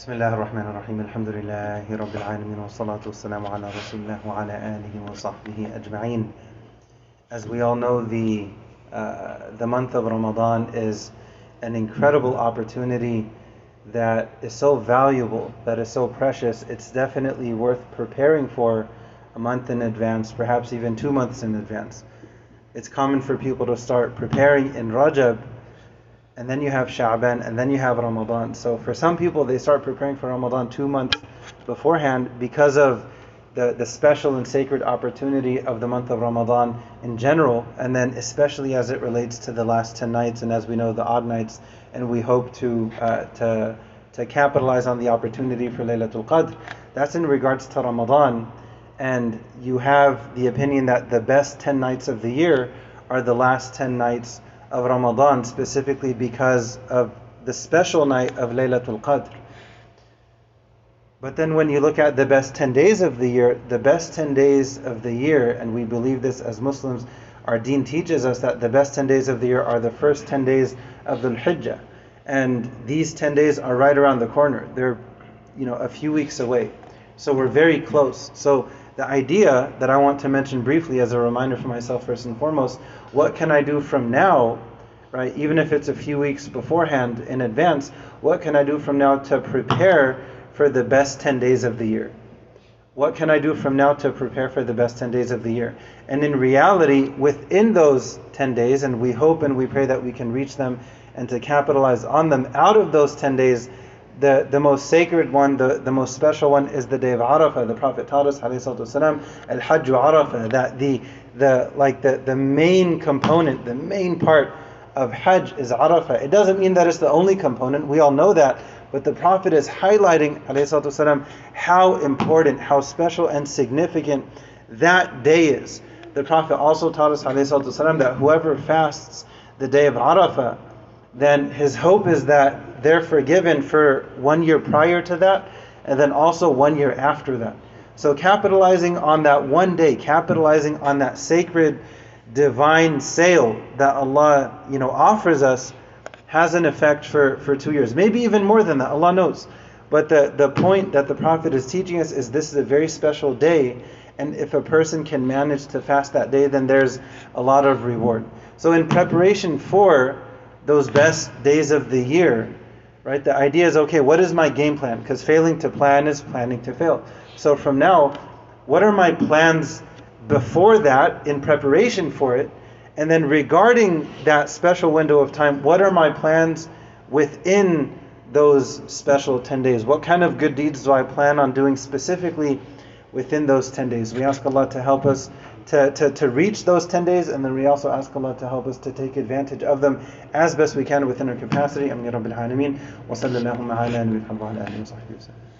بسم الله الرحمن الرحيم الحمد لله رب العالمين والصلاة والسلام على رسول الله وعلى آله وصحبه أجمعين As we all know, the, uh, the month of Ramadan is an incredible opportunity that is so valuable, that is so precious. It's definitely worth preparing for a month in advance, perhaps even two months in advance. It's common for people to start preparing in Rajab and then you have Sha'ban, and then you have Ramadan. So for some people, they start preparing for Ramadan two months beforehand because of the, the special and sacred opportunity of the month of Ramadan in general, and then especially as it relates to the last 10 nights, and as we know, the odd nights, and we hope to, uh, to, to capitalize on the opportunity for Laylatul Qadr. That's in regards to Ramadan, and you have the opinion that the best 10 nights of the year are the last 10 nights of Ramadan specifically because of the special night of Laylatul Qadr. But then when you look at the best 10 days of the year, the best 10 days of the year, and we believe this as Muslims, our deen teaches us that the best 10 days of the year are the first 10 days of Dhul Hijjah. And these 10 days are right around the corner. They're, you know, a few weeks away. So we're very close. So the idea that I want to mention briefly as a reminder for myself first and foremost, what can I do from now, right? Even if it's a few weeks beforehand in advance, what can I do from now to prepare for the best 10 days of the year? What can I do from now to prepare for the best 10 days of the year? And in reality, within those 10 days, and we hope and we pray that we can reach them and to capitalize on them, out of those 10 days, the, the most sacred one, the, the most special one is the day of Arafah. The Prophet taught us, والسلام, Al-Hajj Arafah, that the, the, like the, the main component, the main part of Hajj is Arafah. It doesn't mean that it's the only component, we all know that, but the Prophet is highlighting, والسلام, how important, how special and significant that day is. The Prophet also taught us, والسلام, that whoever fasts the day of Arafah, then his hope is that they're forgiven for one year prior to that and then also one year after that. So capitalizing on that one day, capitalizing on that sacred divine sale that Allah, you know, offers us has an effect for, for two years. Maybe even more than that, Allah knows. But the, the point that the Prophet is teaching us is this is a very special day, and if a person can manage to fast that day, then there's a lot of reward. So in preparation for those best days of the year, right? The idea is okay, what is my game plan? Because failing to plan is planning to fail. So from now, what are my plans before that in preparation for it? And then regarding that special window of time, what are my plans within those special 10 days? What kind of good deeds do I plan on doing specifically within those 10 days? We ask Allah to help us to, to, to reach those 10 days, and then we also ask Allah to help us to take advantage of them as best we can within our capacity. Amin Rabbil Alameen. Wa sallallahu ala